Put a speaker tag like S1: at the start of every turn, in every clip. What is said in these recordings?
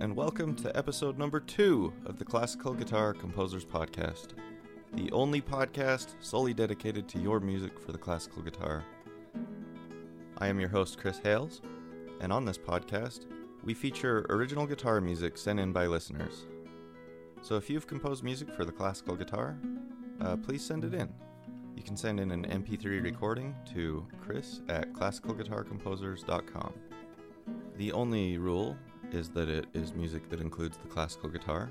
S1: and welcome to episode number two of the Classical Guitar Composers Podcast, the only podcast solely dedicated to your music for the classical guitar. I am your host, Chris Hales, and on this podcast, we feature original guitar music sent in by listeners. So if you've composed music for the classical guitar, uh, please send it in. You can send in an MP3 recording to chris at classicalguitarcomposers.com. The only rule is that it is music that includes the classical guitar,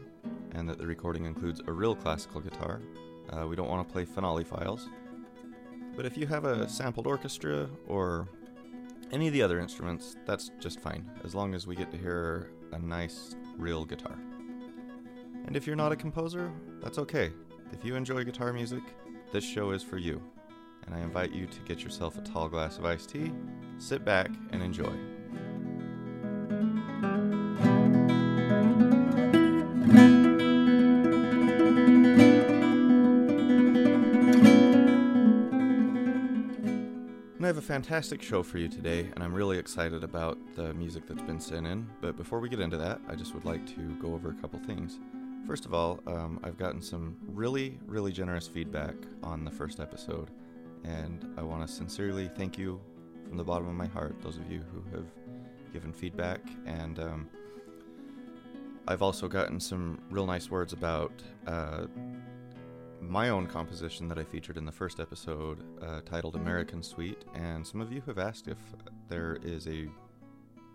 S1: and that the recording includes a real classical guitar. Uh, we don't want to play finale files. But if you have a sampled orchestra or any of the other instruments, that's just fine, as long as we get to hear a nice, real guitar. And if you're not a composer, that's okay. If you enjoy guitar music, this show is for you. And I invite you to get yourself a tall glass of iced tea, sit back, and enjoy. I have a fantastic show for you today, and I'm really excited about the music that's been sent in. But before we get into that, I just would like to go over a couple things. First of all, um, I've gotten some really, really generous feedback on the first episode, and I want to sincerely thank you from the bottom of my heart, those of you who have given feedback. And um, I've also gotten some real nice words about uh, my own composition that I featured in the first episode uh, titled American Suite, and some of you have asked if there is a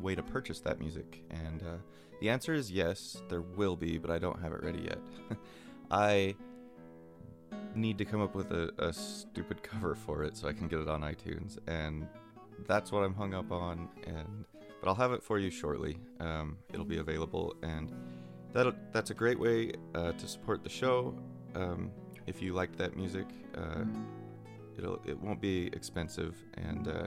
S1: way to purchase that music, and uh, the answer is yes, there will be, but I don't have it ready yet. I need to come up with a, a stupid cover for it so I can get it on iTunes, and that's what I'm hung up on. And but I'll have it for you shortly. Um, it'll be available, and that that's a great way uh, to support the show. Um, if you liked that music, uh, it'll it won't be expensive, and uh,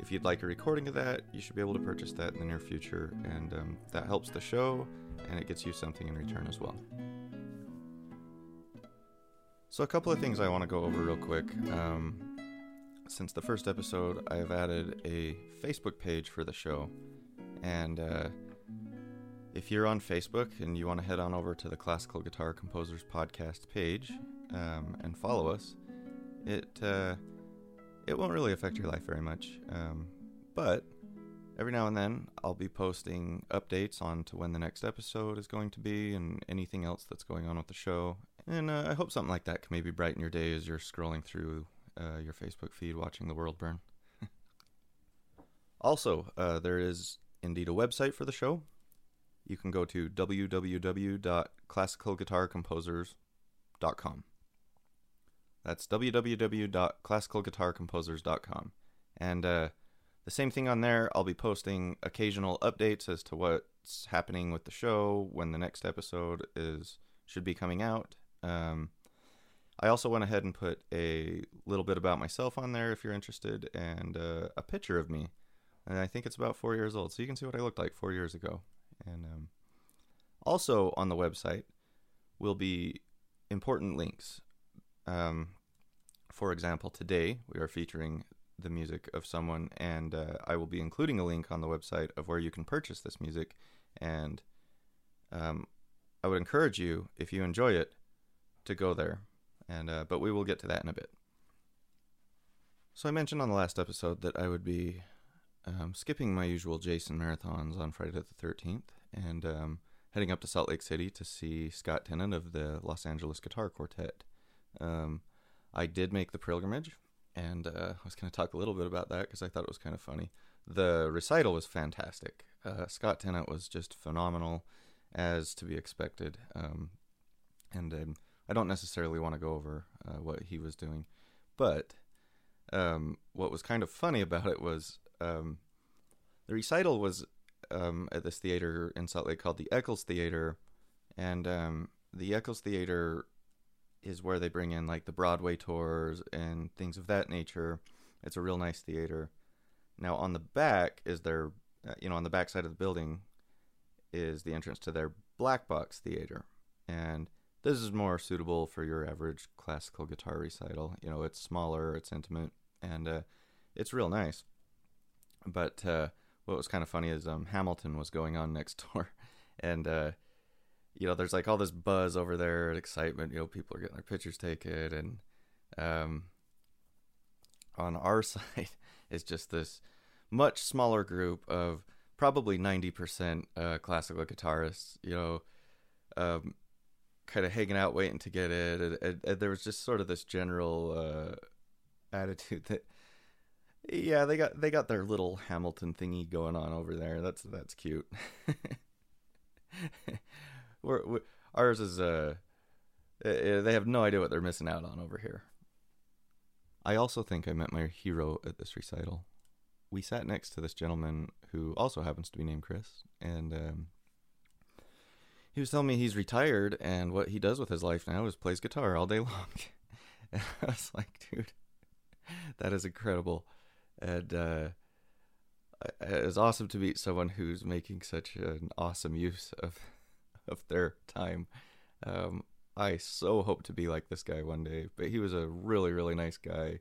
S1: if you'd like a recording of that, you should be able to purchase that in the near future, and um, that helps the show, and it gets you something in return as well. So a couple of things I want to go over real quick. Um, since the first episode, I have added a Facebook page for the show, and uh, if you're on Facebook and you want to head on over to the Classical Guitar Composers Podcast page um, and follow us, it uh, it won't really affect your life very much. Um, but every now and then, I'll be posting updates on to when the next episode is going to be and anything else that's going on with the show. And uh, I hope something like that can maybe brighten your day as you're scrolling through uh, your Facebook feed watching the world burn. also, uh, there is indeed a website for the show you can go to www.classicalguitarcomposers.com. That's www.classicalguitarcomposers.com. And uh, the same thing on there, I'll be posting occasional updates as to what's happening with the show, when the next episode is should be coming out. Um, I also went ahead and put a little bit about myself on there if you're interested, and uh, a picture of me. And I think it's about four years old, so you can see what I looked like four years ago. And um, also on the website will be important links. Um, for example, today we are featuring the music of someone, and uh, I will be including a link on the website of where you can purchase this music. And um, I would encourage you, if you enjoy it, to go there. And uh, but we will get to that in a bit. So I mentioned on the last episode that I would be um, skipping my usual Jason marathons on Friday the 13th and um, heading up to Salt Lake City to see Scott Tennant of the Los Angeles Guitar Quartet. Um, I did make the pilgrimage, and uh, I was going to talk a little bit about that because I thought it was kind of funny. The recital was fantastic. Uh, Scott Tennant was just phenomenal, as to be expected. Um, and um, I don't necessarily want to go over uh, what he was doing, but um, what was kind of funny about it was um, the recital was um, at this theater in Salt Lake called the Eccles Theater, and um, the Eccles Theater is where they bring in like the Broadway tours and things of that nature. It's a real nice theater. Now on the back is their, uh, you know, on the back side of the building is the entrance to their Black Box Theater, and this is more suitable for your average classical guitar recital. You know, it's smaller, it's intimate, and uh, it's real nice. But uh, what was kind of funny is um, Hamilton was going on next door, and uh, you know, there's like all this buzz over there and excitement. You know, people are getting their pictures taken, and um, on our side is just this much smaller group of probably 90% uh, classical guitarists, you know, um, kind of hanging out waiting to get it. And, and, and, there was just sort of this general uh, attitude that, yeah, they got they got their little Hamilton thingy going on over there. That's that's cute. we're, we're, ours is uh, they have no idea what they're missing out on over here. I also think I met my hero at this recital. We sat next to this gentleman who also happens to be named Chris, and um, he was telling me he's retired and what he does with his life now is plays guitar all day long. and I was like, dude, that is incredible. And uh, it's awesome to meet someone who's making such an awesome use of of their time. Um, I so hope to be like this guy one day. But he was a really, really nice guy,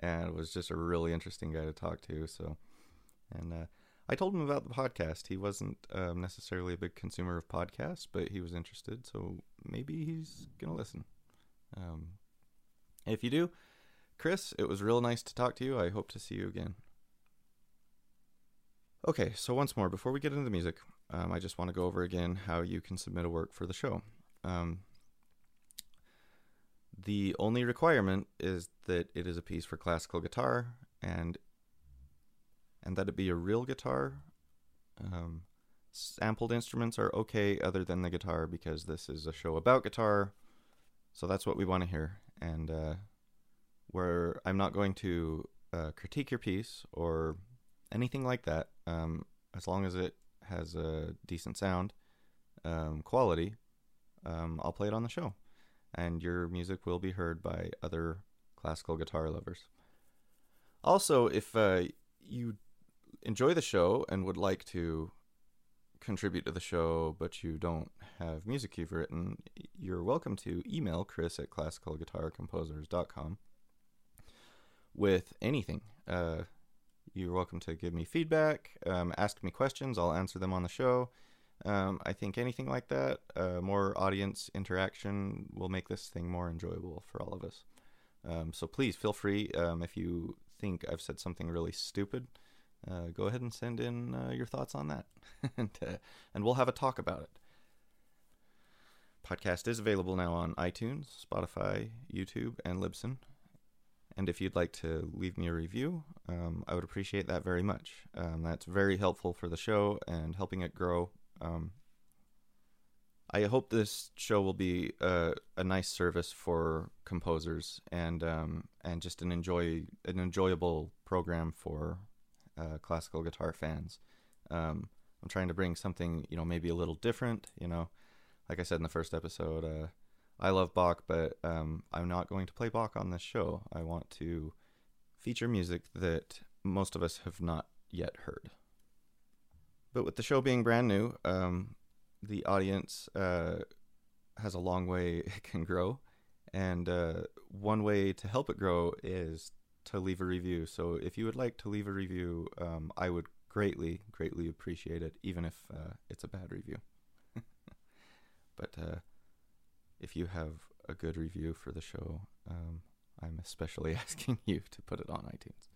S1: and was just a really interesting guy to talk to. So, and uh, I told him about the podcast. He wasn't um, necessarily a big consumer of podcasts, but he was interested. So maybe he's gonna listen. Um, if you do, Chris, it was real nice to talk to you. I hope to see you again. Okay, so once more, before we get into the music, um, I just want to go over again how you can submit a work for the show. Um, the only requirement is that it is a piece for classical guitar and and that it be a real guitar. Um, sampled instruments are okay other than the guitar because this is a show about guitar. So that's what we want to hear. And uh, where I'm not going to uh, critique your piece or anything like that, um, as long as it has a decent sound um, quality, um, I'll play it on the show and your music will be heard by other classical guitar lovers. Also, if uh, you enjoy the show and would like to contribute to the show, but you don't have music you've written, you're welcome to email Chris at classicalguitarcomposers.com with anything. Uh, you're welcome to give me feedback, um, ask me questions, I'll answer them on the show. Um, I think anything like that, uh, more audience interaction will make this thing more enjoyable for all of us. Um, so please feel free um, if you think I've said something really stupid, uh, go ahead and send in uh, your thoughts on that, and uh, and we'll have a talk about it. Podcast is available now on iTunes, Spotify, YouTube, and Libsyn. And if you'd like to leave me a review, um, I would appreciate that very much. Um, that's very helpful for the show and helping it grow um, I hope this show will be a, a nice service for composers and um, and just an enjoy an enjoyable program for uh, classical guitar fans. Um, I'm trying to bring something you know maybe a little different. You know, like I said in the first episode, uh, I love Bach, but um, I'm not going to play Bach on this show. I want to feature music that most of us have not yet heard. But with the show being brand new, um, the audience uh, has a long way it can grow. And uh, one way to help it grow is to leave a review. So if you would like to leave a review, um, I would greatly, greatly appreciate it, even if uh, it's a bad review. but uh, if you have a good review for the show, um, I'm especially asking you to put it on iTunes.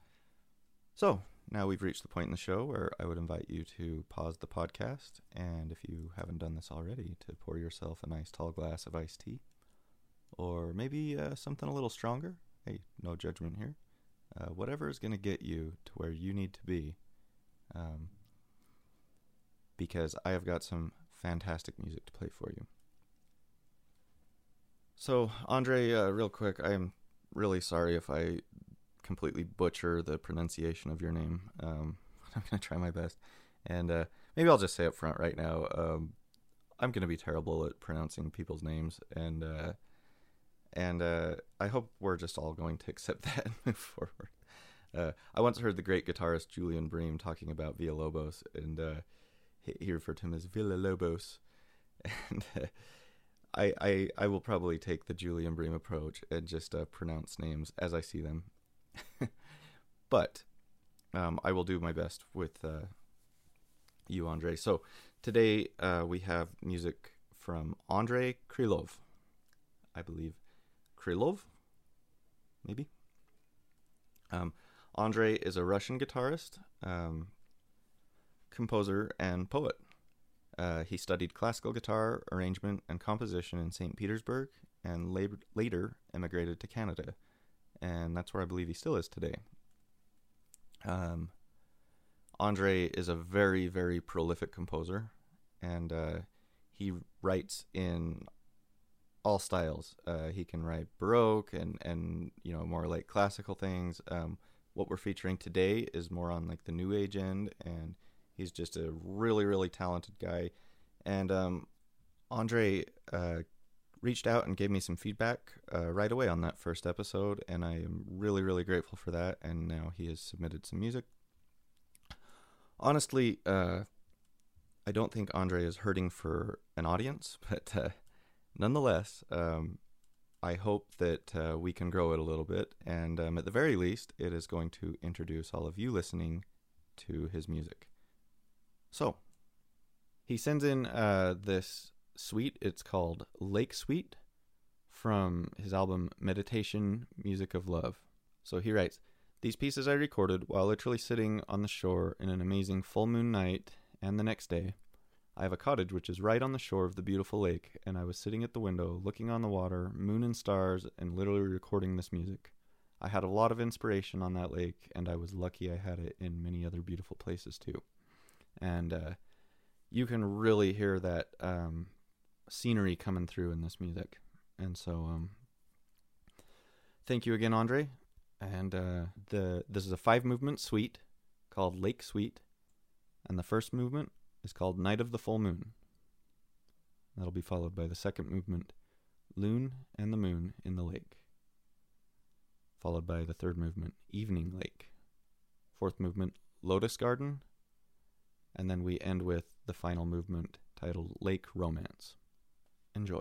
S1: So, now we've reached the point in the show where I would invite you to pause the podcast, and if you haven't done this already, to pour yourself a nice tall glass of iced tea, or maybe uh, something a little stronger. Hey, no judgment here. Uh, whatever is going to get you to where you need to be, um, because I have got some fantastic music to play for you. So, Andre, uh, real quick, I am really sorry if I completely butcher the pronunciation of your name. Um, I'm gonna try my best, and uh, maybe I'll just say up front right now. Um, I'm gonna be terrible at pronouncing people's names, and uh, and uh, I hope we're just all going to accept that and move forward. Uh, I once heard the great guitarist Julian Bream talking about Villalobos, and uh, he, referred to him as Villalobos, and I, I I will probably take the Julian Bream approach and just pronounce names as I see them but um, I will do my best with uh, you, Andre. So today uh, we have music from Andre Krylov, I believe. Krylov, maybe. Um, Andre is a Russian guitarist, um, composer, and poet. Uh, he studied classical guitar, arrangement, and composition in St. Petersburg and lab- later emigrated to Canada. And that's where I believe he still is today. Um, Andre is a very, very prolific composer, and uh, he writes in all styles. Uh, he can write baroque and and you know more like classical things. Um, what we're featuring today is more on like the new age end, and he's just a really really talented guy. And um, Andre uh, reached out and gave me some feedback uh, right away on that first episode, and I am really really grateful for that. And now he has submitted some music. Honestly, uh, I don't think Andre is hurting for an audience, but uh, nonetheless, um, I hope that uh, we can grow it a little bit. And um, at the very least, it is going to introduce all of you listening to his music. So, he sends in uh, this suite. It's called Lake Suite from his album Meditation Music of Love. So he writes These pieces I recorded while literally sitting on the shore in an amazing full moon night and the next day. I have a cottage which is right on the shore of the beautiful lake, and I was sitting at the window, looking on the water, moon and stars, and literally recording this music. I had a lot of inspiration on that lake, and I was lucky I had it in many other beautiful places too. And uh, you can really hear that um, scenery coming through in this music. And so, um, thank you again, Andre. And uh, the this is a five movement suite called Lake Suite, and the first movement is called Night of the Full Moon. That'll be followed by the second movement, Loon and the Moon in the Lake, followed by the third movement, Evening Lake, fourth movement, Lotus Garden, and then we end with the final movement titled Lake Romance. Enjoy.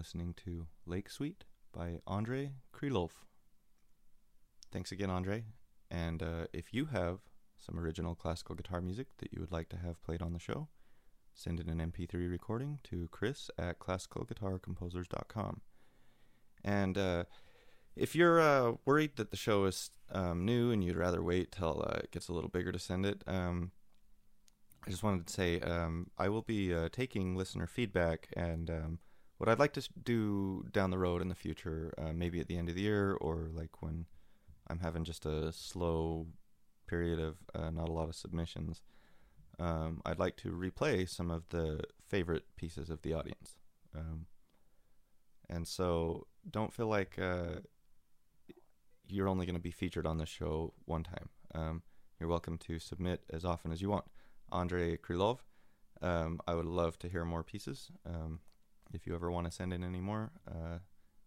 S1: Listening to Lake Suite by Andre Krylov. Thanks again, Andre. And uh, if you have some original classical guitar music that you would like to have played on the show, send in an MP3 recording to chris at classicalguitarcomposers.com. And uh, if you're uh, worried that the show is um, new and you'd rather wait till uh, it gets a little bigger to send it, um, I just wanted to say um, I will be uh, taking listener feedback, and um, what I'd like to do down the road in the future, uh, maybe at the end of the year or like when I'm having just a slow period of uh, not a lot of submissions, um, I'd like to replay some of the favorite pieces of the audience. Um, and so don't feel like uh, you're only going to be featured on the show one time. Um, you're welcome to submit as often as you want. Andre Krylov. Um, I would love to hear more pieces. Um, if you ever want to send in any more, uh,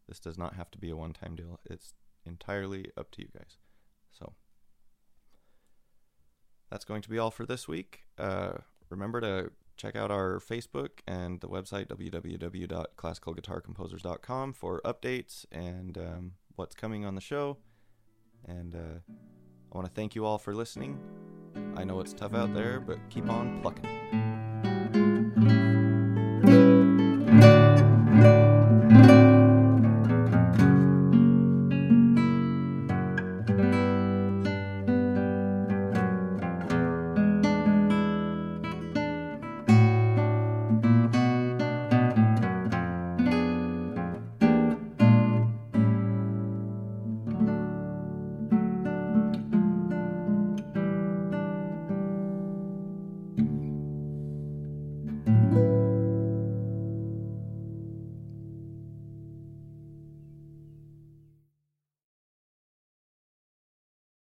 S1: this does not have to be a one time deal. It's entirely up to you guys. So that's going to be all for this week. Uh, remember to check out our Facebook and the website www.classicalguitarcomposers.com for updates and um, what's coming on the show. And uh, I want to thank you all for listening. I know it's tough out there, but keep on plucking.